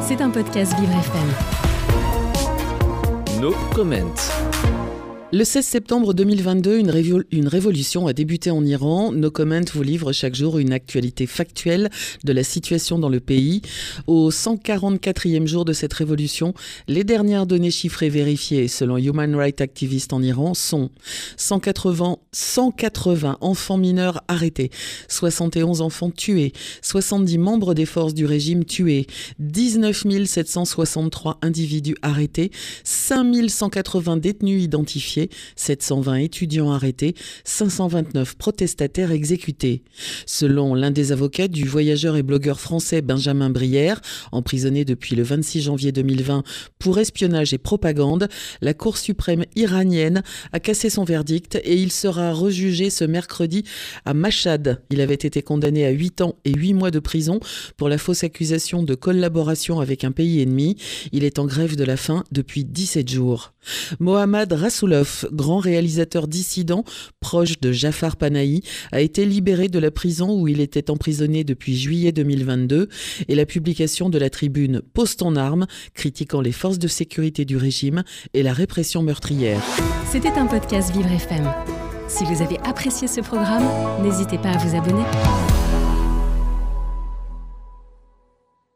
C'est un podcast Vivre FM. No comment. Le 16 septembre 2022, une, révolution a débuté en Iran. No Comment vous livre chaque jour une actualité factuelle de la situation dans le pays. Au 144e jour de cette révolution, les dernières données chiffrées vérifiées selon Human Rights Activists en Iran sont 180, 180 enfants mineurs arrêtés, 71 enfants tués, 70 membres des forces du régime tués, 19 763 individus arrêtés, 5180 détenus identifiés 720 étudiants arrêtés, 529 protestataires exécutés. Selon l'un des avocats du voyageur et blogueur français Benjamin Brière, emprisonné depuis le 26 janvier 2020 pour espionnage et propagande, la Cour suprême iranienne a cassé son verdict et il sera rejugé ce mercredi à Mashhad. Il avait été condamné à 8 ans et 8 mois de prison pour la fausse accusation de collaboration avec un pays ennemi. Il est en grève de la faim depuis 17 jours. Mohamed Grand réalisateur dissident proche de Jafar Panahi, a été libéré de la prison où il était emprisonné depuis juillet 2022 et la publication de la tribune Poste en armes critiquant les forces de sécurité du régime et la répression meurtrière. C'était un podcast Vivre FM. Si vous avez apprécié ce programme, n'hésitez pas à vous abonner.